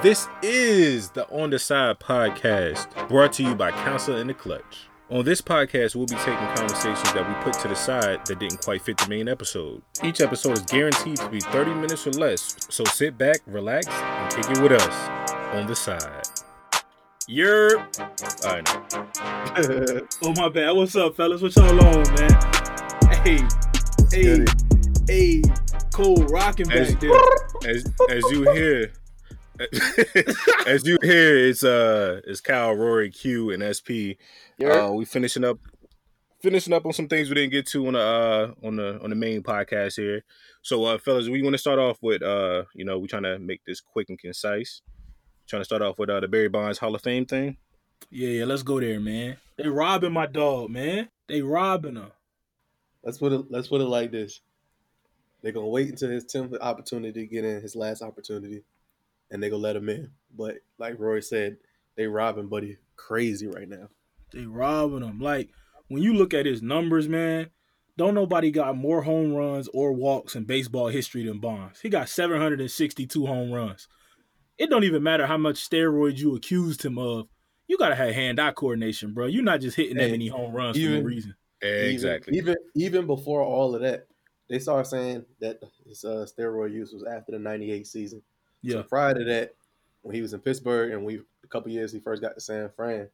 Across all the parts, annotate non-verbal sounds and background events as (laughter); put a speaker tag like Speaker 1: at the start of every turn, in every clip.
Speaker 1: This is the On the Side podcast brought to you by Counselor in the Clutch. On this podcast, we'll be taking conversations that we put to the side that didn't quite fit the main episode. Each episode is guaranteed to be 30 minutes or less, so sit back, relax, and kick it with us on the side. You're. I know. (laughs)
Speaker 2: oh my bad. What's up, fellas? What y'all on, man? Hey, hey, hey, cool rocking
Speaker 1: As,
Speaker 2: back there.
Speaker 1: as, as you hear, (laughs) as you hear, it's uh, it's Kyle, Rory, Q, and SP. Uh, we finishing up, finishing up on some things we didn't get to on the uh, on the on the main podcast here. So, uh, fellas, we want to start off with uh, you know, we're trying to make this quick and concise. Trying to start off with uh, the Barry Bonds Hall of Fame thing.
Speaker 2: Yeah, yeah, let's go there, man. They robbing my dog, man. They robbing her.
Speaker 3: Let's put it. Let's put it like this: They're gonna wait until his tenth opportunity to get in, his last opportunity, and they gonna let him in. But like Roy said, they robbing Buddy crazy right now.
Speaker 2: They robbing him. Like when you look at his numbers, man, don't nobody got more home runs or walks in baseball history than Bonds. He got 762 home runs. It don't even matter how much steroids you accused him of. You gotta have hand-eye coordination, bro. You're not just hitting that
Speaker 3: Hey,
Speaker 2: many home runs for no reason.
Speaker 1: Exactly.
Speaker 3: Even even, even before all of that, they started saying that his uh, steroid use was after the '98 season.
Speaker 2: Yeah,
Speaker 3: So prior to that, when he was in Pittsburgh and we a couple years he first got to San Fran,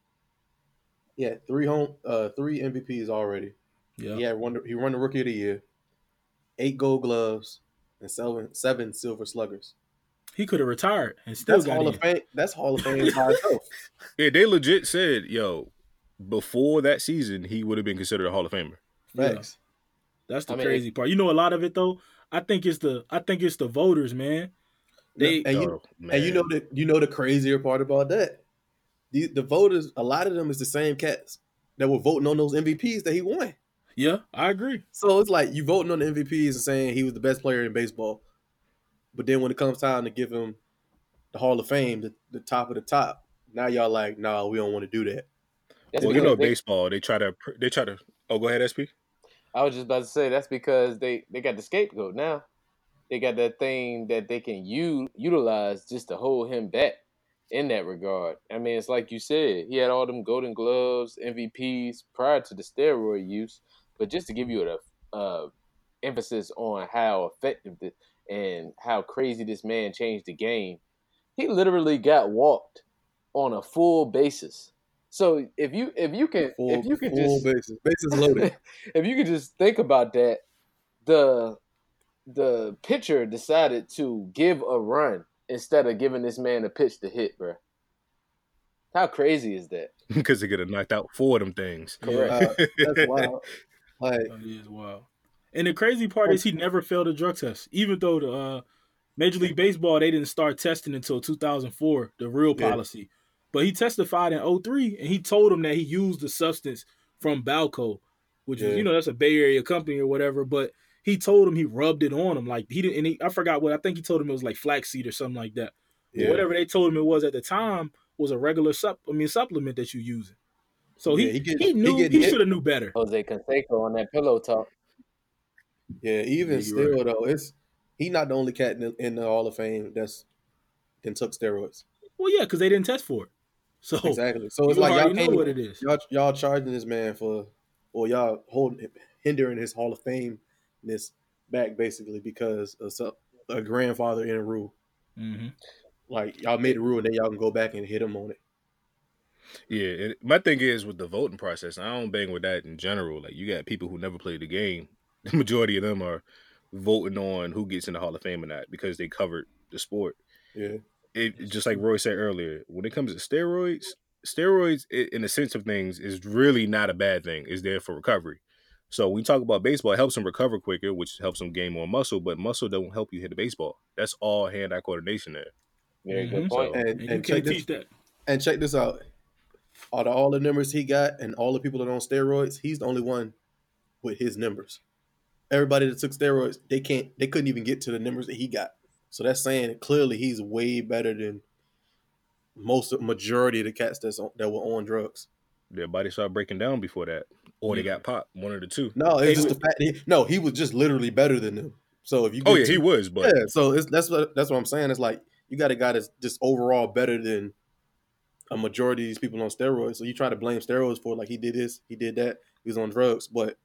Speaker 3: he had three home uh three MVPs already.
Speaker 2: yeah.
Speaker 3: He had one he won the rookie of the year, eight gold gloves, and seven seven silver sluggers.
Speaker 2: He could have retired and still
Speaker 3: That's
Speaker 2: got
Speaker 3: Hall
Speaker 2: in.
Speaker 3: of Fame. That's Hall of Fame by itself. (laughs)
Speaker 1: Yeah, they legit said, yo, before that season, he would have been considered a Hall of Famer.
Speaker 2: Yeah. That's the
Speaker 4: I mean,
Speaker 2: crazy part. You know, a lot of it though. I think it's the I think it's the voters, man. They
Speaker 3: and you,
Speaker 1: Oh,
Speaker 3: and you know the you know the crazier part about that. The, the voters, a lot of them is the same cats that were voting on those MVPs that he won.
Speaker 2: yeah, I agree.
Speaker 3: So it's like you voting on the MVPs and saying he was the best player in baseball, but then when it comes time to give him the Hall of Fame, the, the top of the top, now y'all like, nah, we don't want to do that.
Speaker 4: That's
Speaker 1: well, you know,
Speaker 4: they-
Speaker 1: baseball, they try to, they try to. Oh, go ahead, SP.
Speaker 4: I was just about to say that's because they they got the scapegoat now. They got that thing that they can u- utilize just to hold him back in that regard. I mean, it's like you said, he had all them Golden Gloves, MVPs prior to the steroid use, but just to give you a uh, emphasis on how effective the, and how crazy this man changed the game, he literally got walked on a full basis. So if you if you can
Speaker 3: Full, (laughs)
Speaker 4: if you can just
Speaker 3: bases, bases loaded.
Speaker 4: if you could just think about that, the the pitcher decided to give a run instead of giving this man a pitch to hit, bro. How crazy is that? (laughs)
Speaker 1: Because they get a knocked out four of them things. (laughs)
Speaker 4: Correct.
Speaker 3: Uh, that's wild. Like,
Speaker 2: That is wild. And the crazy part is he never failed a drug test, even though the uh, Major League Baseball they didn't start testing until 2004, the real
Speaker 3: Yeah.
Speaker 2: policy. But he testified in 03 and he told them that he used the substance from Balco, which is you know that's a Bay Area company or whatever. But he told him he rubbed it on him like he didn't. And he, I forgot what I think he told him it was like flaxseed or something like that.
Speaker 3: Yeah.
Speaker 2: Whatever they told him it was at the time was a regular sup. I mean supplement that you using. So he
Speaker 3: Yeah, he
Speaker 2: he,
Speaker 3: get- he
Speaker 2: knew
Speaker 3: get
Speaker 2: he,
Speaker 3: hit.
Speaker 2: should have knew better.
Speaker 4: Jose Canseco on that pillow talk.
Speaker 3: Yeah, even
Speaker 2: Yeah,
Speaker 3: still
Speaker 2: right.
Speaker 3: though, it's he not the only cat in the, in the Hall of Fame that's and took steroids.
Speaker 2: Well, yeah, because they didn't test for it. So
Speaker 3: Exactly. So it's like y'all
Speaker 2: know what it is.
Speaker 3: y'all y'all charging this man for, or y'all holding hindering his Hall of Fame this back basically because of some, a grandfather in a rule.
Speaker 2: hmm
Speaker 3: Like y'all made a rule, and then y'all can go back and hit him on it.
Speaker 1: Yeah, and my thing is with the voting process. I don't bang with that in general. Like you got people who never played the game. (laughs) The majority of them are voting on who gets in the Hall of Fame or not because they covered the sport.
Speaker 3: Yeah,
Speaker 1: It just like Roy said earlier. When it comes to steroids, steroids in the sense of things is really not a bad thing. It's there for recovery. So when we talk about baseball, it helps them recover quicker, which helps them gain more muscle. But muscle don't help you hit the baseball. That's all hand-eye coordination there.
Speaker 4: Very
Speaker 2: Mhm.
Speaker 4: good point.
Speaker 3: and
Speaker 2: And you
Speaker 3: and check
Speaker 2: can't
Speaker 3: this
Speaker 2: teach that.
Speaker 3: and check this out. Out of all the numbers he got, and all the people that are on steroids, he's the only one with his numbers. Everybody that took steroids, they can't, they couldn't even get to the numbers that he got. So that's saying clearly he's way better than most majority of the cats that's on, that were on drugs.
Speaker 1: Their body started breaking down before that, or they got popped. One of the two.
Speaker 3: No, it's just the fact. He, no, he was just literally better than them. So if you,
Speaker 1: Oh
Speaker 3: get
Speaker 1: yeah, he was, but
Speaker 3: yeah. So it's that's what that's what I'm saying. It's like you got a guy that's just overall better than a majority of these people on steroids. So you try to blame steroids for like he did this, he did that, he was on drugs, but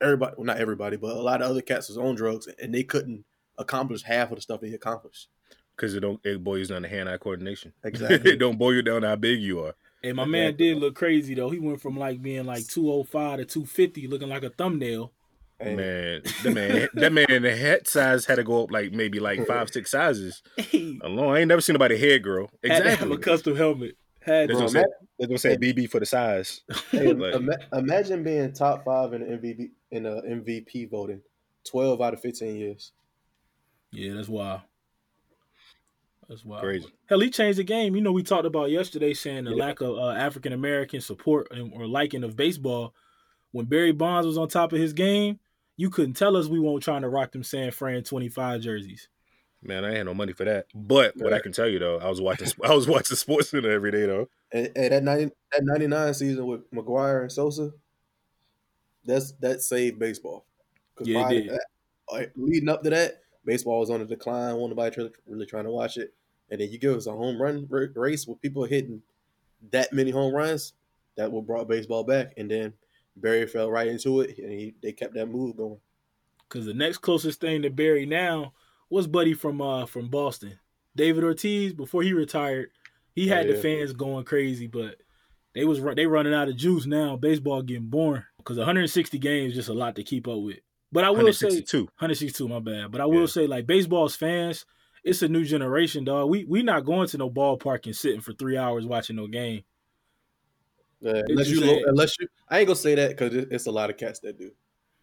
Speaker 3: everybody, well, not everybody, but a lot of other cats was on drugs and they couldn't accomplish half of the stuff that he accomplished.
Speaker 1: Because it don't it boils down to hand eye coordination. (laughs)
Speaker 3: Exactly.
Speaker 1: it don't boil you down to how big you are.
Speaker 2: And my man did look crazy though. He went from like being like 205 to 250, looking like a thumbnail.
Speaker 3: Hey,
Speaker 1: Man, that man, that man, the head size had to go up like maybe like five, six sizes (laughs)
Speaker 2: He
Speaker 1: alone. I ain't never seen nobody head grow.
Speaker 2: Exactly, had to have
Speaker 1: Exactly.
Speaker 2: a custom helmet. Had
Speaker 1: That's
Speaker 2: to.
Speaker 1: what I'm saying. They're gonna say BB for the size.
Speaker 3: hey,
Speaker 1: Like-
Speaker 3: ima- imagine being top five in the MVP in the MVP voting, twelve out of fifteen years.
Speaker 2: Yeah, that's wild. That's well.
Speaker 1: Crazy.
Speaker 2: Hell, he changed the game. You know, we talked about yesterday saying the
Speaker 3: Yeah.
Speaker 2: lack of uh, African American support and, or liking of baseball. When Barry Bonds was on top of his game, you couldn't tell us we weren't trying to rock them San Fran 25 jerseys.
Speaker 1: Man, I ain't had no money for that. But what I can tell you though, I was watching (laughs) I was watching Sports Center every day though.
Speaker 3: And, and that ninety that ninety nine season with McGwire and Sosa, that's that saved baseball. 'Cause
Speaker 2: Yeah, it did.
Speaker 3: that, like, leading up to that, baseball was on a decline. Wasn't nobody really trying to watch it. And then you give us a home run race with people hitting that many home runs. That what brought baseball back. And then Barry fell right into it, and he, they kept that move going.
Speaker 2: Because the next closest thing to Barry now was Buddy from uh from Boston, David Ortiz. Before he retired, he
Speaker 3: Oh,
Speaker 2: had
Speaker 3: yeah.
Speaker 2: the fans going crazy, but they was they running out of juice now. Baseball getting boring because 160 games is just a lot to keep up with. But I will say
Speaker 1: 162.
Speaker 2: 162, my bad. But I will
Speaker 1: Yeah.
Speaker 2: say, like baseball's fans, it's a new generation, dog. We we not going to no ballpark and sitting for three hours watching no game.
Speaker 3: Yeah, unless
Speaker 2: you
Speaker 3: you,
Speaker 2: say-
Speaker 3: unless you, I ain't gonna say that because it's a lot of cats that do.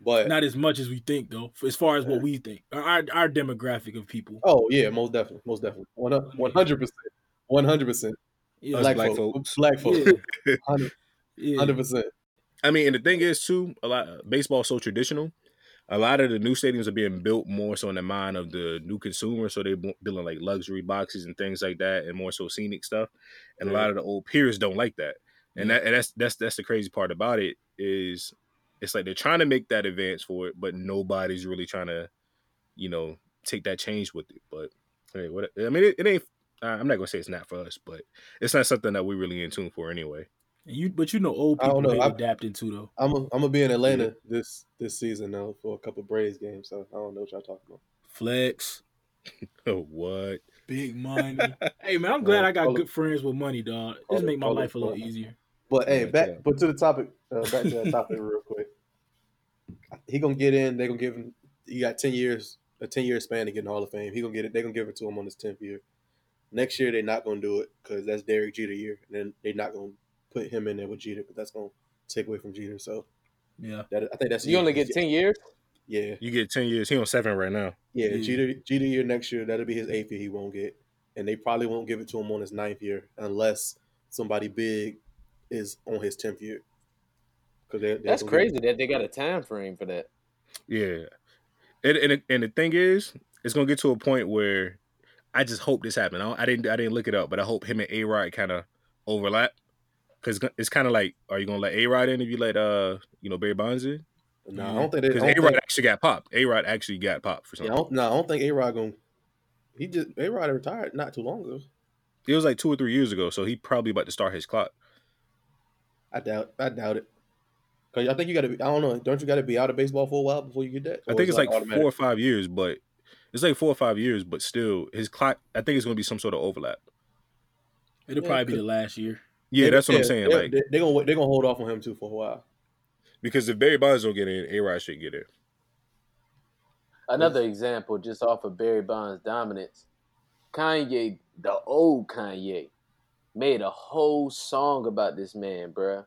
Speaker 3: But
Speaker 2: Not as much as we think, though. As far as
Speaker 3: Yeah.
Speaker 2: what we think, our our demographic of people.
Speaker 3: oh yeah, most definitely, most definitely, one hundred percent, one hundred percent.
Speaker 2: Yeah,
Speaker 1: Us
Speaker 3: Black,
Speaker 1: black
Speaker 3: folk,
Speaker 1: folks.
Speaker 3: black folks, (laughs)
Speaker 2: yeah,
Speaker 3: hundred
Speaker 2: yeah.
Speaker 3: percent.
Speaker 1: I mean, and the thing is too, a lot baseball's so traditional. A lot of the new stadiums are being built more so in the mind of the new consumer, so they're building like luxury boxes and things like that, and more so scenic stuff. And a lot of the old peers don't like that, and that and that's that's that's the crazy part about it is, it's like they're trying to make that advance for it, but nobody's really trying to, you know, take that change with it. But hey, what I mean, it, it ain't. I'm not gonna say it's not for us, but it's not something that we're really in tune for anyway.
Speaker 2: And you, but you know, old
Speaker 3: I don't
Speaker 2: people
Speaker 3: know.
Speaker 2: hate
Speaker 3: I-
Speaker 2: adapting to though.
Speaker 3: I'm a, I'm gonna be in Atlanta this this season though for a couple Braves games, so I don't know what y'all talking about.
Speaker 2: Flex, (laughs)
Speaker 1: what?
Speaker 2: big money. (laughs) hey man, I'm glad I got
Speaker 3: Call it-
Speaker 2: good friends with money, dog.
Speaker 3: call
Speaker 2: This make my
Speaker 3: call it-
Speaker 2: life a little easier.
Speaker 3: But hey,
Speaker 1: Yeah,
Speaker 3: back but to the topic, uh, back to the topic real quick. He gonna get in. They gonna give him. He got ten years, a ten year span to get in the Hall of Fame. He gonna get it. They gonna give it to him on his tenth year. Next year they're not gonna do it because that's Derek Jeter year, and then they're not gonna put him in there with Jeter but that's gonna take away from Jeter. So
Speaker 2: Yeah,
Speaker 3: that I think that's
Speaker 4: You only get ten years.
Speaker 3: Yeah,
Speaker 1: You get ten years. He on seven right now.
Speaker 3: yeah.
Speaker 2: Yeah.
Speaker 3: Jeter Jeter year next year that'll be his eighth year. He won't get, and they probably won't give it to him on his ninth year unless somebody big is on his tenth year. Because
Speaker 4: That's crazy that they got a time frame for that.
Speaker 1: Yeah, and and, and the thing is, it's gonna get to a point where I just hope this happened. I, I didn't I didn't look it up, but I hope him and A Rod kind of overlap because it's kind of like, are you gonna let A Rod in if you let uh you know Barry Bonds in?
Speaker 3: No, I don't think they. I
Speaker 1: Because A Rod
Speaker 3: think-
Speaker 1: actually got popped. A Rod actually got popped for
Speaker 3: Yeah, I
Speaker 1: something.
Speaker 3: don't, no, I don't think A Rod gonna. He just A Rod retired not too long ago.
Speaker 1: It was like two or three years ago, so he probably about to start his clock.
Speaker 3: I doubt. I doubt it. Cause I think you got to. be I don't know. Don't you got to be out of baseball for a while before you get that?
Speaker 1: I think it's like
Speaker 3: automatic?
Speaker 1: four or five years, but it's like four or five years, but still, his clock. I think it's gonna be some sort of overlap.
Speaker 2: it'll
Speaker 3: Yeah,
Speaker 2: probably be the last year.
Speaker 1: Yeah, that's what I'm saying.
Speaker 3: They,
Speaker 1: Like
Speaker 3: they, they gonna they're gonna hold off on him too for a while.
Speaker 1: because if Barry Bonds don't get in, A Rod should get in.
Speaker 4: Another example, just off of Barry Bonds' dominance, Kanye, the old Kanye, made a whole song about this man, bruh.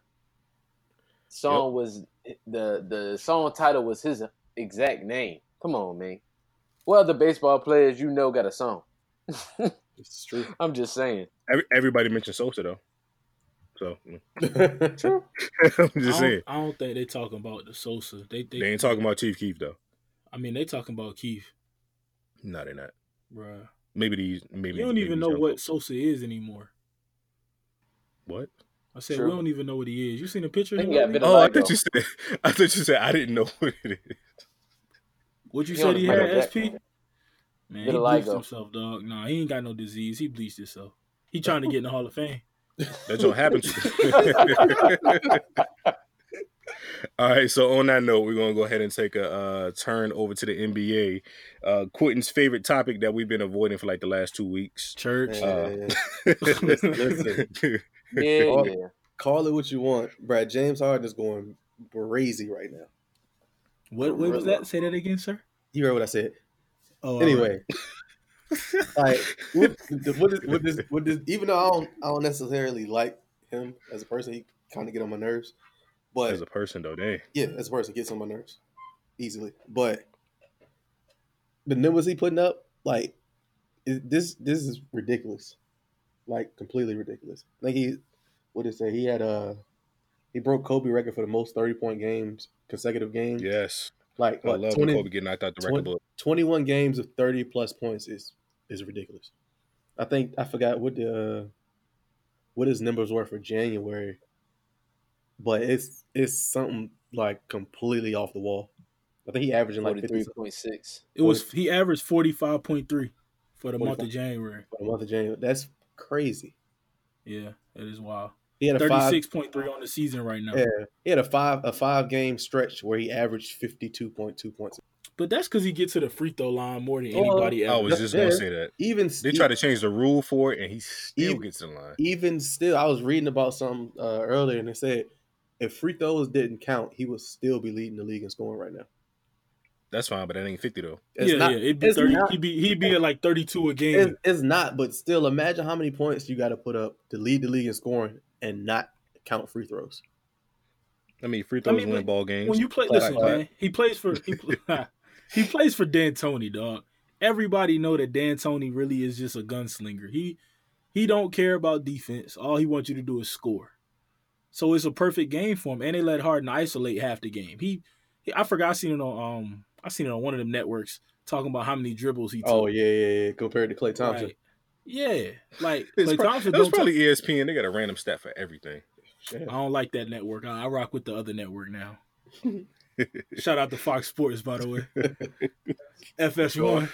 Speaker 4: Song was the the song title was his exact name. Come on, man. What other baseball players you know got a song? (laughs)
Speaker 3: It's true.
Speaker 4: I'm just saying.
Speaker 1: Every, everybody mentioned Sosa though, so (laughs)
Speaker 4: True. (laughs)
Speaker 1: I'm just
Speaker 2: don't,
Speaker 1: saying
Speaker 2: I don't think they talking about the Sosa. They, they,
Speaker 1: they ain't talking about Chief Keef though.
Speaker 2: I mean, they talking about Keith,
Speaker 1: No, they're not.
Speaker 2: bruh.
Speaker 1: Maybe these. Maybe
Speaker 2: You don't
Speaker 1: maybe
Speaker 2: even know what. Sosa is anymore.
Speaker 1: What?
Speaker 2: I said
Speaker 4: True.
Speaker 2: we don't even know what he is. You seen a picture of him?
Speaker 4: got
Speaker 1: Oh, I thought you said. (laughs) I thought you said I didn't know what it is.
Speaker 2: What you
Speaker 4: He
Speaker 2: said
Speaker 4: on
Speaker 2: he
Speaker 4: Michael
Speaker 2: had SP? Man, he bleached himself, dog. Nah, he ain't got no disease. He bleached himself. He trying to get in the Hall of Fame.
Speaker 1: That's what happened. (laughs) All right, so on that note, we're gonna go ahead and take a uh, turn over to the NBA. Uh, Quentin's favorite topic that we've been avoiding for like the last two weeks.
Speaker 2: Church.
Speaker 3: Uh, (laughs) listen, listen.
Speaker 4: Yeah,
Speaker 3: Call,
Speaker 4: yeah.
Speaker 3: call it what you want, Brad. James Harden is going crazy right now.
Speaker 2: What, what was that? Say that again, sir.
Speaker 3: You heard what I said.
Speaker 2: Oh, all
Speaker 3: Anyway, like what, what is what is what is even though I don't I don't necessarily like him as a person, he kind of get on my nerves. But
Speaker 1: As a person, though, dang.
Speaker 3: yeah, as a person, gets on my nerves easily. But the numbers he putting up, like it, this, this is ridiculous, like completely ridiculous. Think he, what did it say? He had a, he broke Kobe record for the most thirty point games, consecutive games.
Speaker 1: Yes,
Speaker 3: like
Speaker 1: I
Speaker 3: what,
Speaker 1: love
Speaker 3: 20
Speaker 1: when Kobe get knocked out the record book.
Speaker 3: 21 games of 30 plus points is is ridiculous. I think I forgot what the uh, what his numbers were for January, but it's it's something like completely off the wall. I think he averaging like 50
Speaker 4: Forty-three point six.
Speaker 2: it was he averaged forty five point three for the month of January.
Speaker 3: for the month of January. That's crazy.
Speaker 2: Yeah, it is wild.
Speaker 3: He had a
Speaker 2: Thirty
Speaker 3: five.
Speaker 2: six point three on the season right now.
Speaker 3: Yeah, he had a five a five game stretch where he averaged 52.2 points.
Speaker 2: But that's because he gets to the free throw line more than anybody
Speaker 1: I
Speaker 2: else.
Speaker 1: I was just gonna say that
Speaker 3: Even
Speaker 1: they try to change the rule for it, and he still
Speaker 3: Even-
Speaker 1: gets in line.
Speaker 3: even still, I was reading about something uh, earlier, and they said if free throws didn't count, he would still be leading the league in scoring right now.
Speaker 1: That's fine, but that ain't fifty though.
Speaker 3: It's
Speaker 2: yeah,
Speaker 3: not,
Speaker 2: yeah. It'd be
Speaker 3: it's
Speaker 2: thirty.
Speaker 3: not-
Speaker 2: He'd be he'd be at like thirty two a game.
Speaker 3: It's, it's not, but still, imagine how many points you got to put up to lead the league in scoring and not count free throws.
Speaker 1: I mean, free throws
Speaker 2: mean,
Speaker 1: win ball games.
Speaker 2: when you play,
Speaker 3: Clap,
Speaker 2: listen,
Speaker 3: clap.
Speaker 2: man. He plays for he, (laughs) he plays for D'Antoni, dog. Everybody know that D'Antoni really is just a gunslinger. He he don't care about defense. All he wants you to do is score. So it's a perfect game for him, and they let Harden isolate half the game. He, he I forgot I seen it on um I seen it on one of them networks talking about how many dribbles he took.
Speaker 3: Oh yeah, yeah, yeah. Compared to Klay Thompson,
Speaker 2: Right. Yeah, like (laughs)
Speaker 1: It's
Speaker 2: Klay
Speaker 1: pro-
Speaker 2: Thompson
Speaker 1: that's probably ESPN. They got a random stat for everything.
Speaker 3: Yeah.
Speaker 2: I don't like that network. I, I rock with the other network now. (laughs) Shout out to Fox Sports, by the way. (laughs) FS1.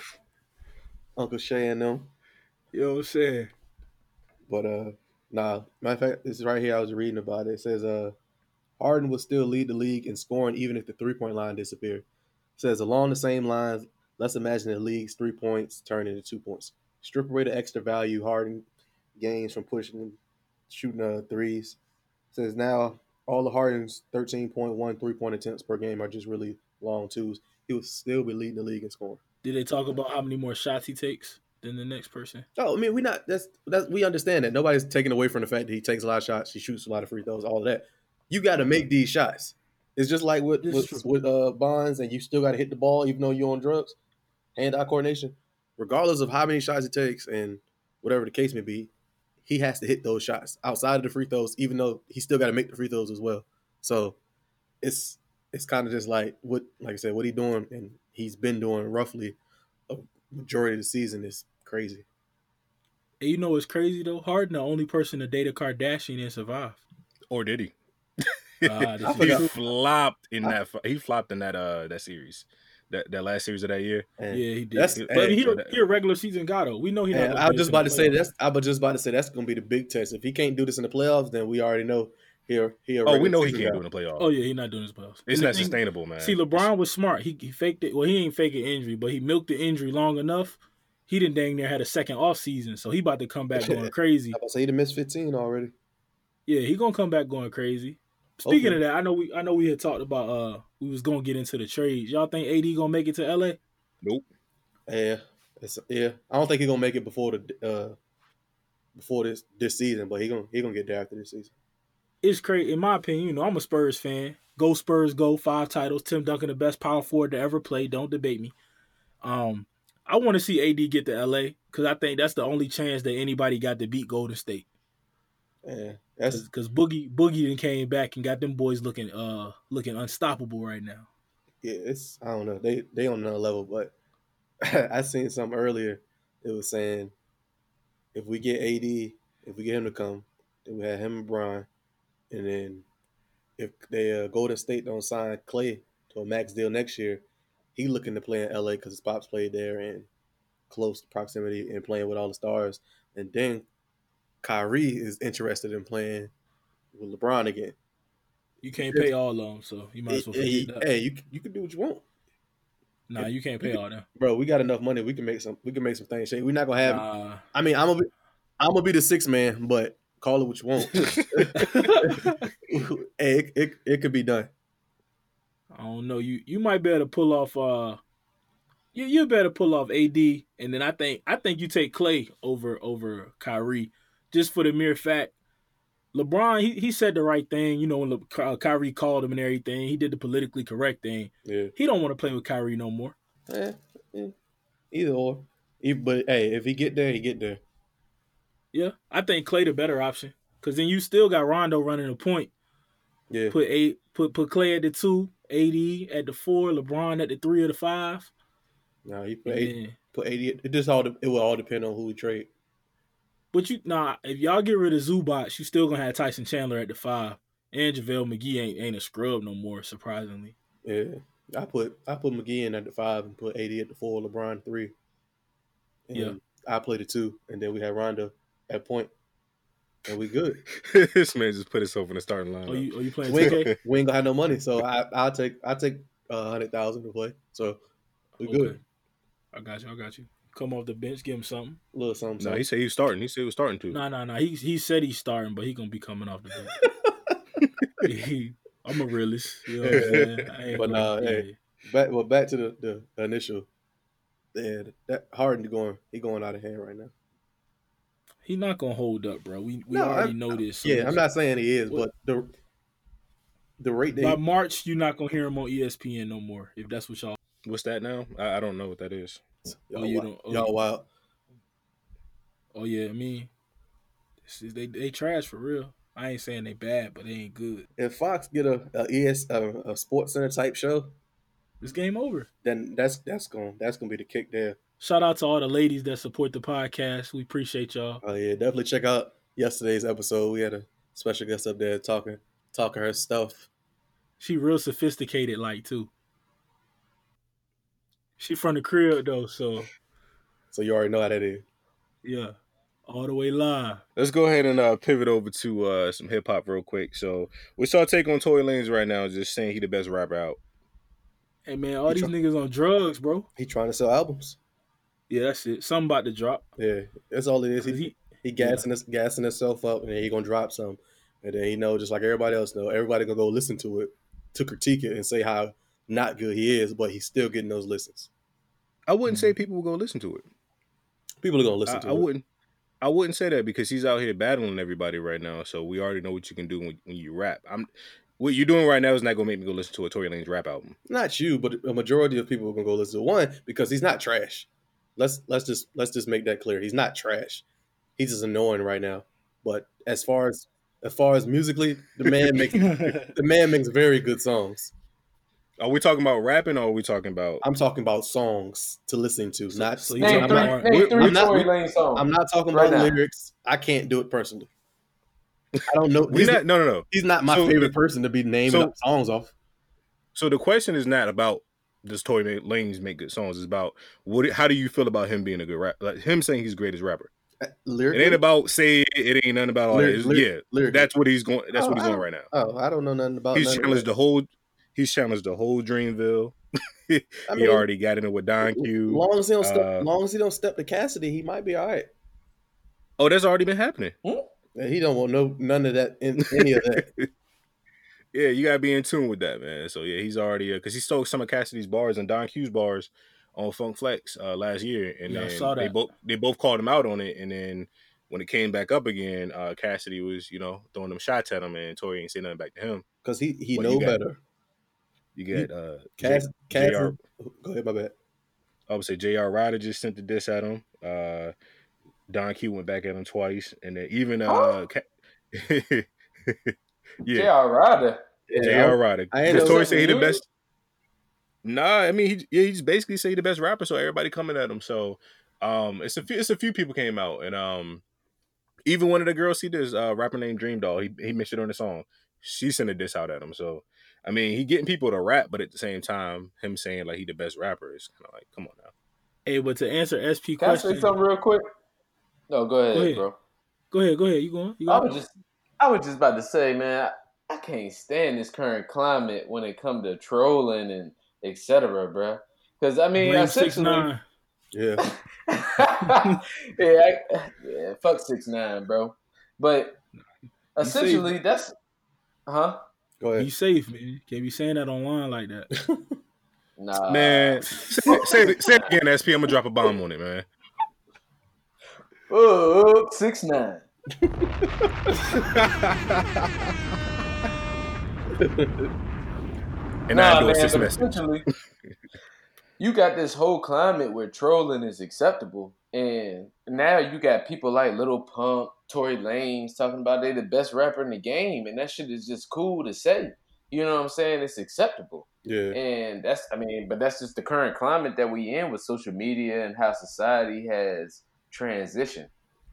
Speaker 3: Uncle Shay and them.
Speaker 2: You know what I'm saying?
Speaker 3: But uh, nah. Matter of fact, this is right here. I was reading about it. It says uh, Harden will still lead the league in scoring even if the three point line disappeared. It says along the same lines. Let's imagine the league's three points turn into two points. Strip away the extra value Harden gains from pushing, and shooting uh, threes. Says now all the Harden's 13.1 three point attempts per game are just really long twos. He will still be leading the league in scoring.
Speaker 2: Did they talk about how many more shots he takes than the next person?
Speaker 3: Oh, I mean, we not that's that's we understand that nobody's taking away from the fact that he takes a lot of shots, he shoots a lot of free throws, all of that. You got to make these shots. It's just like with with, with uh, Bonds, and you still got to hit the ball even though you're on drugs. Hand-eye coordination, regardless of how many shots it takes and whatever the case may be, he has to hit those shots outside of the free throws, even though he still got to make the free throws as well. So it's it's kind of just like what, like I said, what he doing, and he's been doing roughly a majority of the season is crazy.
Speaker 2: And you know what's crazy though? Harden the only person to date a Kardashian and survive.
Speaker 1: Or did he?
Speaker 2: Ah, this (laughs)
Speaker 3: I
Speaker 2: is
Speaker 1: he flopped in that. He flopped in that uh that series, that that last series of that year.
Speaker 3: And
Speaker 2: Yeah, he did.
Speaker 3: That's-
Speaker 2: but
Speaker 1: hey,
Speaker 2: he, a, he a regular season guy though. We know he. not
Speaker 3: And
Speaker 2: gonna
Speaker 3: I was just about to say that's. I was just about to say that's going to be the big test. If he can't do this in the playoffs, then we already know here. Here.
Speaker 1: Oh, we know he can't do it in the playoffs.
Speaker 2: Oh yeah, he's not doing his playoffs.
Speaker 1: It's
Speaker 2: And
Speaker 1: not
Speaker 2: thing-
Speaker 1: sustainable, man.
Speaker 2: See, LeBron was smart. He, he faked it. Well, he ain't faking injury, but he milked the injury long enough. He didn't dang near had a second off season, so he about to come back (laughs) going crazy.
Speaker 3: I say he done missed fifteen already.
Speaker 2: Yeah, he gonna come back going crazy. Speaking
Speaker 3: Hopefully.
Speaker 2: of that, I know we I know we had talked about uh we was gonna get into the trades. Y'all think AD gonna make it to LA?
Speaker 1: Nope.
Speaker 3: Yeah, yeah. I don't think he's gonna make it before the uh before this this season, but he gonna he gonna get there after this season.
Speaker 2: It's crazy. In my opinion, you know, I'm a Spurs fan. Go Spurs, go! Five titles. Tim Duncan, the best power forward to ever play. Don't debate me. Um, I want to see AD get to LA because I think that's the only chance that anybody got to beat Golden State.
Speaker 3: Yeah, that's
Speaker 2: Because Boogie Boogie then came back and got them boys looking uh looking unstoppable right now.
Speaker 3: yeah. It's I don't know. They they on another level, but (laughs) I seen something earlier. It was saying if we get AD, if we get him to come, then we have him and Brian, and then if they uh, Golden State don't sign Klay to a max deal next year, he looking to play in LA because his pops played there and close proximity and playing with all the stars. And then Kyrie is interested in playing with LeBron again.
Speaker 2: You can't pay all of them, so you might as well
Speaker 3: Hey, hey, you you can do what you want,
Speaker 2: Nah, you can't pay all them.
Speaker 3: bro. We got enough money. We can make some. We can make some things. We're not gonna have. I mean, I'm gonna be, I'm gonna be the six man, but call it what you want. (laughs) hey, it, it it could be done.
Speaker 2: I don't know. You you might be able to pull off. Uh, you you better pull off AD, and then I think I think you take Klay over over Kyrie, just for the mere fact. LeBron, he, he said the right thing. You know when Le, Ky- Kyrie called him and everything, he did the politically correct thing.
Speaker 3: Yeah.
Speaker 2: He don't want to play with Kyrie no more.
Speaker 3: Eh, eh, either or. But hey, if he get there, he get there.
Speaker 2: Yeah, I think Klay the better option because then you still got Rondo running the point.
Speaker 3: Yeah.
Speaker 2: Put eight, put put Klay at the two, AD at the four, LeBron at the three or the five.
Speaker 3: No, he put
Speaker 2: and
Speaker 3: eight,
Speaker 2: then-
Speaker 3: put AD. It just all it will all depend on who we trade.
Speaker 2: But you nah, if y'all get rid of Zubac, you still gonna have Tyson Chandler at the five. And JaVale McGee ain't ain't a scrub no more, surprisingly.
Speaker 3: Yeah, I put I put McGee in at the five and put AD at the four, LeBron three. And
Speaker 2: Yeah.
Speaker 3: I played the two, and then we had Rondo at point. point, and we good. (laughs)
Speaker 1: this man just put himself in the starting line.
Speaker 2: Are you oh you playing
Speaker 3: we, ain't, we ain't gonna have no money, so I I'll take I will take a hundred thousand to play. So we good.
Speaker 2: I got you, I got you. Come off the bench, give him something.
Speaker 3: A little something.
Speaker 1: no,
Speaker 3: something.
Speaker 1: he said he was starting. He said he was starting to.
Speaker 2: Nah, nah, nah. He he said he's starting, but he gonna be coming off the bench. He- (laughs) (laughs) I'm a realist. You know what I'm saying?
Speaker 3: But
Speaker 2: gonna-
Speaker 3: nah, hey. back well back to the the, the initial. Yeah, that Harden going he going out of hand right now.
Speaker 2: He not gonna hold up, bro. We we
Speaker 3: No,
Speaker 2: already
Speaker 3: I'm-
Speaker 2: know this. so
Speaker 3: Yeah, I'm not saying he is,
Speaker 2: What-
Speaker 3: but the the rate
Speaker 2: By
Speaker 3: they
Speaker 2: March, you're not gonna hear him on ESPN no more. If that's what y'all.
Speaker 1: What's that now? I, I don't know what that is.
Speaker 3: Y'all,
Speaker 2: Oh, you
Speaker 3: wild,
Speaker 2: don't- oh,
Speaker 3: y'all wild.
Speaker 2: Oh yeah, I mean, this is, they they trash for real. I ain't saying they bad, but they ain't good.
Speaker 3: If Fox get a, a ES a, a Sports Center type show,
Speaker 2: This game over.
Speaker 3: then that's that's gonna that's gonna be the kick there.
Speaker 2: Shout out to all the ladies that support the podcast. We appreciate y'all.
Speaker 3: Oh yeah, definitely check out yesterday's episode. We had a special guest up there talking talking her stuff.
Speaker 2: She real sophisticated, like too. She from the crib though, so
Speaker 3: So you already know how that is.
Speaker 2: yeah, all the way live.
Speaker 1: Let's go ahead and uh, pivot over to uh, some hip hop real quick. So, what's y'all take on Tory Lanez right now? Just saying he the best rapper out.
Speaker 2: Hey man, all
Speaker 3: You
Speaker 2: these
Speaker 3: try-
Speaker 2: niggas on drugs, bro.
Speaker 3: He trying to sell albums.
Speaker 2: Yeah, that's it. Something about to drop.
Speaker 3: Yeah, that's all it is. He
Speaker 2: he-
Speaker 3: he gassing us gassing himself up, and then he gonna drop some, and then he know just like everybody else know, everybody gonna go listen to it to critique it and say how not good he is, but he's still getting those listens.
Speaker 1: I wouldn't say mm-hmm. people will go listen to it.
Speaker 3: People are gonna listen
Speaker 1: I,
Speaker 3: to
Speaker 1: I
Speaker 3: it.
Speaker 1: wouldn't. I wouldn't say that because he's out here battling everybody right now. So we already know what you can do when, when you rap. I'm what you're doing right now is not gonna make me go listen to a Tory Lanez rap album.
Speaker 3: Not you, but a majority of people are gonna go listen to one because he's not trash. Let's let's just let's just make that clear. He's not trash. He's just annoying right now. But as far as as far as musically, the man makes (laughs) the man makes very good songs.
Speaker 1: Are we talking about rapping or are we talking about?
Speaker 3: I'm talking about songs to listen to, not.
Speaker 2: so you
Speaker 4: Name
Speaker 3: I'm
Speaker 2: talking
Speaker 4: three,
Speaker 3: not,
Speaker 2: about-
Speaker 4: name 3
Speaker 3: I'm not-
Speaker 4: Tory
Speaker 3: we-
Speaker 4: songs.
Speaker 3: I'm not talking
Speaker 4: Right
Speaker 3: about
Speaker 4: now.
Speaker 3: lyrics. I can't do it personally. I don't know.
Speaker 1: we
Speaker 3: He's
Speaker 1: not. No, no, no.
Speaker 3: He's not my
Speaker 1: So-
Speaker 3: favorite person to be naming
Speaker 1: so-
Speaker 3: up songs off.
Speaker 1: So the question is not about does Tory Lanez make good songs. It's about what. How do you feel about him being a good rapper? Like him saying he's the greatest rapper. Uh, it
Speaker 3: Lyrically,
Speaker 1: ain't about say it ain't nothing about all
Speaker 3: Lyric-
Speaker 1: that.
Speaker 3: lyric-
Speaker 1: yeah,
Speaker 3: lyrically.
Speaker 1: that's what he's going. That's
Speaker 3: Oh,
Speaker 1: what he's oh,
Speaker 3: I
Speaker 1: doing right now.
Speaker 3: Oh, I don't know nothing about.
Speaker 1: He's challenged the whole. He's challenged the whole Dreamville. (laughs)
Speaker 3: I
Speaker 1: he
Speaker 3: mean,
Speaker 1: already got in it with Don Q.
Speaker 3: Long as he don't step,
Speaker 1: Uh,
Speaker 3: long as he don't step to Cassidy, he might be all right.
Speaker 1: Oh, that's already been happening.
Speaker 3: And he don't want no none of that in any of that. (laughs)
Speaker 1: Yeah, you gotta be in tune with that, man. So yeah, he's already because he stole some of Cassidy's bars and Don Q's bars on Funk Flex uh, last year, and
Speaker 2: Yeah, I
Speaker 1: then
Speaker 2: saw
Speaker 1: they both they both called him out on it, and then when it came back up again, uh, Cassidy was you know throwing them shots at him, and Tory ain't say nothing back to him.
Speaker 3: Because he he
Speaker 1: What
Speaker 3: know
Speaker 1: you
Speaker 3: better.
Speaker 1: You get uh,
Speaker 3: Cass,
Speaker 1: J-
Speaker 3: Cass,
Speaker 1: JR
Speaker 3: go ahead, my bad.
Speaker 1: I would say J.R. Writer just sent the diss at him. Uh, Don Q went back at him twice, and then even uh, Ca- (laughs) yeah,
Speaker 4: J.R. Writer.
Speaker 1: J.R. Writer.
Speaker 3: I ain't
Speaker 1: Does
Speaker 3: know
Speaker 1: Tory
Speaker 4: that
Speaker 1: say he the best? Nah, I mean he yeah, he just basically say he the best rapper, so everybody coming at him. So um, it's a few it's a few people came out, and um, even one of the girls see this uh rapper named Dream Doll, he he mentioned on the song. She sent a diss out at him. So I mean, he getting people to rap, but at the same time, him saying like he the best rapper is kind of like, come on now.
Speaker 2: Hey, but to answer SP
Speaker 4: Can I
Speaker 2: question,
Speaker 4: say something real quick? No, go ahead,
Speaker 2: Go ahead.
Speaker 4: bro.
Speaker 2: go ahead, go ahead. You going? You
Speaker 4: I was just, I was just about to say, man, I, I can't stand this current climate when it come to trolling and etc., bro. Because I mean,
Speaker 2: Blame
Speaker 4: essentially,
Speaker 2: nine.
Speaker 3: Yeah. (laughs)
Speaker 4: yeah, I, yeah, fuck six nine, bro. But essentially, that's, huh?
Speaker 3: Go
Speaker 2: Be safe, man. Can't be saying that online like that. (laughs)
Speaker 4: Nah,
Speaker 1: Man, (laughs) say, say, it, say it again, SP. I'm gonna drop a bomb on it, man.
Speaker 4: Oh, oh six nine. (laughs)
Speaker 1: And I
Speaker 4: Nah,
Speaker 1: endorse
Speaker 4: man,
Speaker 1: this
Speaker 4: but
Speaker 1: message.
Speaker 4: essentially, you got this whole climate where trolling is acceptable, and now you got people like Lil Pump, Tory Lanez talking about they the best rapper in the game, and that shit is just cool to say. You know what I'm saying? It's acceptable,
Speaker 3: Yeah.
Speaker 4: and that's I mean, but that's just the current climate that we in with social media and how society has transitioned.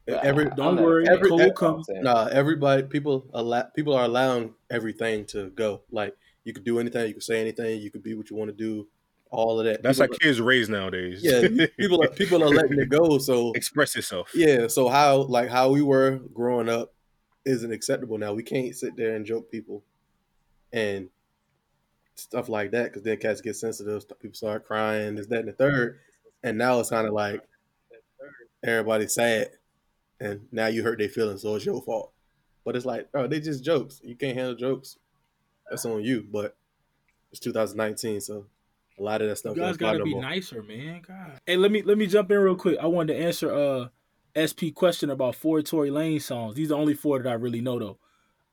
Speaker 3: Every
Speaker 4: I'm
Speaker 2: Don't worry,
Speaker 3: every- every-
Speaker 4: You know what I'm
Speaker 2: comes.
Speaker 3: Nah, everybody, people, allow, people are allowing everything to go. Like you could do anything, you could say anything, you could be what you want to do, all of that.
Speaker 1: That's
Speaker 3: people,
Speaker 1: how kids raised nowadays.
Speaker 3: yeah, (laughs) people are people are letting it go. So
Speaker 1: express yourself.
Speaker 3: yeah, so how like how we were growing up isn't acceptable now. We can't sit there and joke people and stuff like that because then cats get sensitive. People start crying, this, that, and the third. And now it's kind of like everybody's sad, and now you hurt their feelings, so it's your fault. But it's like, oh, they just jokes. You can't handle jokes. That's on you. But it's 2019, so a lot of that stuff
Speaker 2: You guys gotta be nicer, man. God. Hey, let me let me jump in real quick. I wanted to answer uh SP question about four Tory Lane songs. These are the only four that I really know though.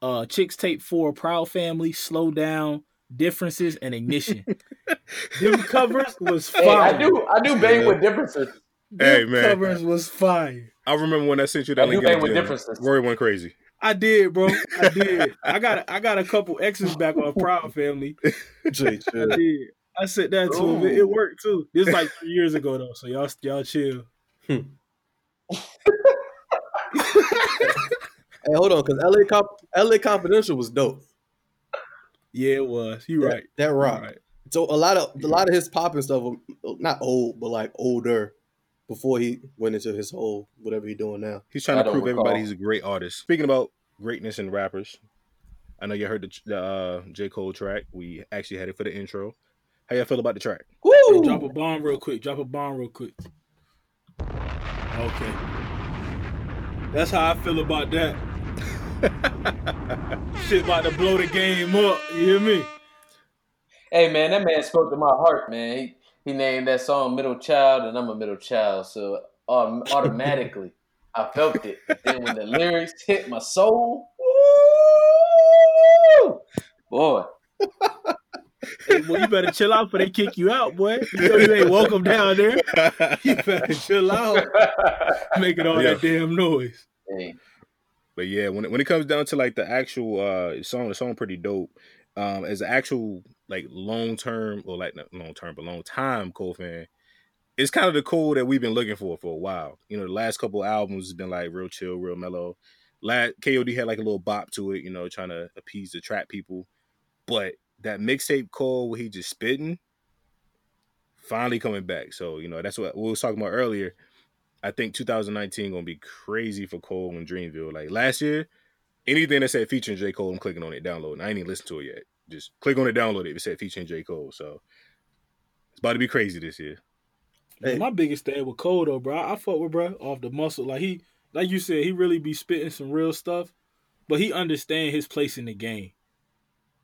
Speaker 2: Uh Chixtape 4, Proud Family, Slow Down, Differences, and Ignition. (laughs) Them covers was
Speaker 4: Hey. I do I do bang
Speaker 3: Yeah.
Speaker 4: with differences.
Speaker 1: Hey,
Speaker 2: Them
Speaker 1: man.
Speaker 2: covers was fire.
Speaker 1: I remember when I sent you that
Speaker 4: I do
Speaker 1: link.
Speaker 4: bang with differences.
Speaker 1: Rory went crazy.
Speaker 2: I did, bro. I did. I got I got a couple X's back on Proud Family. (laughs)
Speaker 3: Jay,
Speaker 2: I did. I said that to him. It, it worked too. This is like three years ago though, so y'all y'all chill. (laughs)
Speaker 3: Hey, hold on, because LA Comp- LA Confidential was dope.
Speaker 2: Yeah, it was. You right.
Speaker 3: That, that rock.
Speaker 2: right.
Speaker 3: So a lot of a lot of his popping stuff, um, not old, but like older, before he went into his whole whatever he doing now.
Speaker 1: He's trying
Speaker 4: I
Speaker 1: to
Speaker 4: don't
Speaker 1: prove everybody he's a great artist. Speaking about greatness in rappers, I know you heard the, the uh, J Cole track. We actually had it for the intro. How y'all feel about the track?
Speaker 2: Hey, drop a bomb real quick. Drop a bomb real quick. Okay. That's how I feel about that. (laughs) Shit about to blow the game up. You hear me?
Speaker 4: Hey man, that man spoke to my heart, man. He he named that song "Middle Child," and I'm a middle child, so um, (laughs) automatically I felt it. But then when the lyrics hit my soul, woo, boy, (laughs)
Speaker 2: Hey, boy, you better chill out before they kick you out, boy. You know you ain't welcome down there. (laughs) You better chill out. (laughs) Making all
Speaker 1: Yeah.
Speaker 2: that damn noise.
Speaker 4: hey,
Speaker 1: But yeah, when it, when it comes down to like the actual uh song, the song pretty dope. Um, as an actual like long term or like not long term but long time Cole fan, it's kind of the Cole that we've been looking for for a while. You know, the last couple albums has been like real chill, real mellow. Last KOD had like a little bop to it, you know, trying to appease the trap people. But that mixtape Cole where he just spitting, finally coming back. So you know that's what we was talking about earlier. I think 2019 gonna be crazy for Cole and Dreamville. Like last year, anything that said featuring J. Cole, I'm clicking on it, downloading. I ain't even listened to it yet. Just click on it, download it. It said featuring J. Cole. So it's about to be crazy this year.
Speaker 3: Hey.
Speaker 2: My biggest thing with Cole though, bro, I, I fuck with bro off the muscle. Like he, like you said, he really be spitting some real stuff, but he understand his place in the game.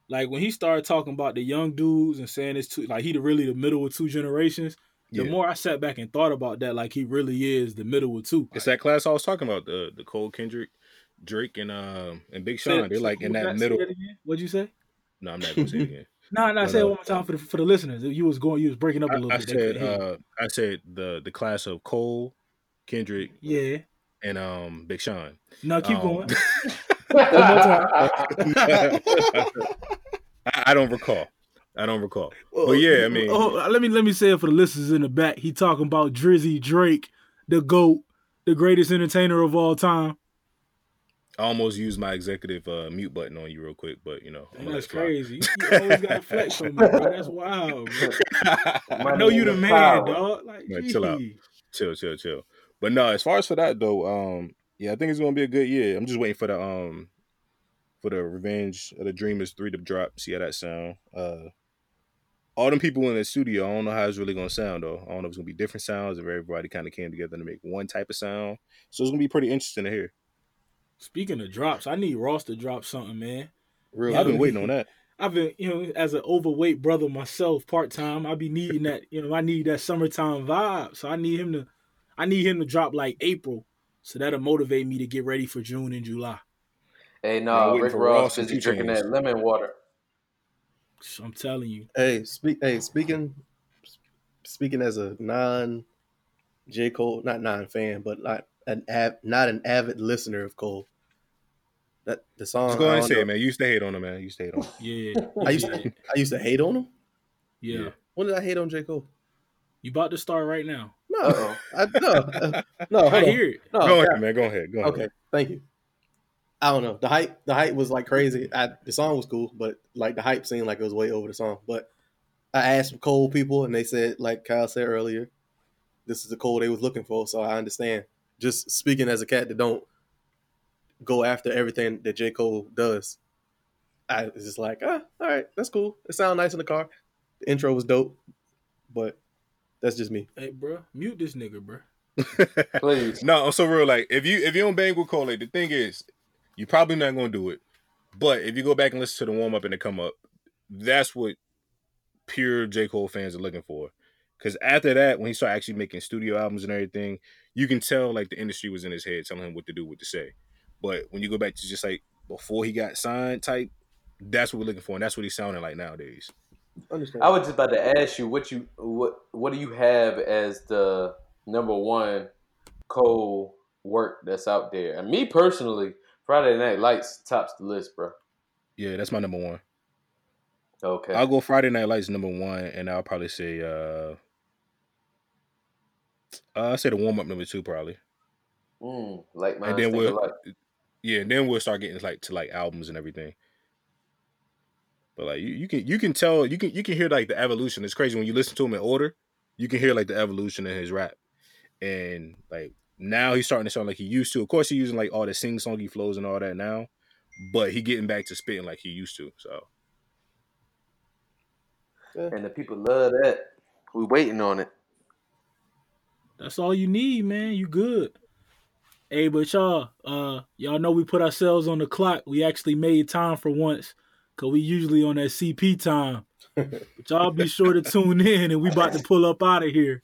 Speaker 2: Like when he started talking about the young dudes and saying it's two, like he the really the middle of two generations. The
Speaker 1: Yeah.
Speaker 2: more I sat back and thought about that, like he really is the middle of two.
Speaker 1: It's that class I was talking about, the the Cole Kendrick, Drake, and um and Big Sean. They're like in that middle.
Speaker 2: that? What'd you say?
Speaker 1: No, I'm not gonna say it again.
Speaker 2: No, no,
Speaker 1: No,
Speaker 2: say it one more time for the for the listeners. You was going, you was breaking up a little
Speaker 1: I
Speaker 2: bit. They
Speaker 1: said
Speaker 2: couldn't hear you.
Speaker 1: uh I said the the class of Cole, Kendrick,
Speaker 2: yeah.
Speaker 1: and um Big Sean.
Speaker 2: No, keep
Speaker 1: Um,
Speaker 2: going. (laughs)
Speaker 1: I, I don't recall. I don't recall. But yeah, I mean,
Speaker 2: Oh, let me let me say it for the listeners in the back. He talking about Drizzy Drake, the goat, the greatest entertainer of all time.
Speaker 1: I almost used my executive uh, mute button on you real quick, but you know,
Speaker 2: Damn, that's crazy. You, you always got flex on me, bro. That's wild, bro. (laughs) I know you the man, power. dog. Like,
Speaker 1: right, chill out, chill, chill, chill. But no, as far as for that though, um, yeah, I think it's gonna be a good year. I'm just waiting for the um, for the Revenge of the Dreamers three to drop. See how that sound. Uh, all them people in the studio, I don't know how it's really gonna sound though. I don't know if it's gonna be different sounds if everybody kind of came together to make one type of sound. So it's gonna be pretty interesting to hear.
Speaker 2: Speaking of drops, I need Ross to drop something, man.
Speaker 1: Real, I've been waiting on that. (laughs)
Speaker 2: I've been, you know, as an overweight brother myself, part time, I be needing that, you know, I need that summertime vibe. So I need him to I need him to drop like April. So that'll motivate me to get ready for June and July.
Speaker 4: Hey, no, Rick Ross, is drinking that lemon water.
Speaker 2: So I'm telling you.
Speaker 3: Hey, speak. Hey, speaking. Speaking as a non J Cole, not non fan, but like an av- not an avid listener of Cole. That the song.
Speaker 1: Just go ahead and say know. it, man. You used to hate on him, man. You used to hate on him.
Speaker 2: yeah. (laughs)
Speaker 3: I used to, I used to hate on him.
Speaker 2: Yeah. yeah.
Speaker 3: When did I hate on J Cole?
Speaker 2: You about to start right now?
Speaker 3: No, I, no, uh, no.
Speaker 2: I hear it.
Speaker 1: No, go ahead, man. Go ahead. Go ahead.
Speaker 3: Okay, thank you. I don't know. The hype, the hype was like crazy. I, the song was cool, but like the hype seemed like it was way over the song. But I asked some Cole people, and they said, like Kyle said earlier, this is the Cole they was looking for. So I understand. Just speaking as a cat that don't go after everything that J Cole does, I was just like, ah, all right, that's cool. It sounded nice in the car. The intro was dope, but that's just me. (laughs)
Speaker 2: Hey, bro, mute this nigga, bro.
Speaker 1: Please. no, I'm so real. Like, if you if you don't bang with Cole, the thing is, you're probably not gonna do it. But if you go back and listen to the warm up and the come up, that's what pure J Cole fans are looking for. Because after that, when he started actually making studio albums and everything, you can tell like the industry was in his head telling him what to do, what to say. But when you go back to just like before he got signed type, that's what we're looking for, and that's what he's sounding like nowadays.
Speaker 4: Understand. I was just about to ask you what you what what do you have as the number one Cole work that's out there? And me personally, Friday Night Lights tops the list, bro.
Speaker 1: Yeah, that's my number one.
Speaker 4: Okay.
Speaker 1: I'll go Friday Night Lights number one, and I'll probably say uh, uh I say the warm up number two probably.
Speaker 4: Mm, like
Speaker 1: and then we'll yeah, and then we'll start getting like to like albums and everything. But like you, you can you can tell you can you can hear like the evolution. It's crazy when you listen to him in order. You can hear like the evolution in his rap, and like now he's starting to sound like he used to. Of course, he's using like all the sing songy flows and all that now, but he getting back to spitting like he used to. So,
Speaker 4: and the people love that. We waiting on it.
Speaker 2: That's all you need, man. You good. Hey, but y'all, uh, y'all know we put ourselves on the clock. We actually made time for once. Cause we usually on that CP time. (laughs) but y'all be sure to tune in and we about to pull up out of here.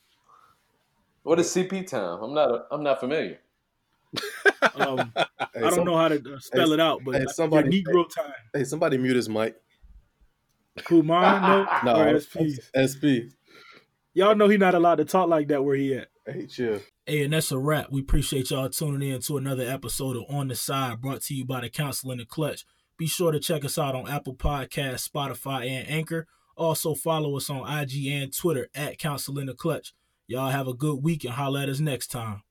Speaker 4: What is CP time? I'm not. A, I'm not familiar.
Speaker 2: um, (laughs) hey, I don't some, know how to uh, spell hey, it out, but hey, somebody, Negro time.
Speaker 3: Hey, somebody mute his mic.
Speaker 2: Who mine? No, (laughs)
Speaker 3: no SP. SP.
Speaker 2: Y'all know he not allowed to talk like that where he at.
Speaker 3: Hey, chill.
Speaker 2: Hey, and that's a wrap. We appreciate y'all tuning in to another episode of On the Side, brought to you by the Council in the Clutch. Be sure to check us out on Apple Podcasts, Spotify, and Anchor. Also follow us on IG and Twitter at Council in the Clutch. Y'all have a good week and holla at us next time.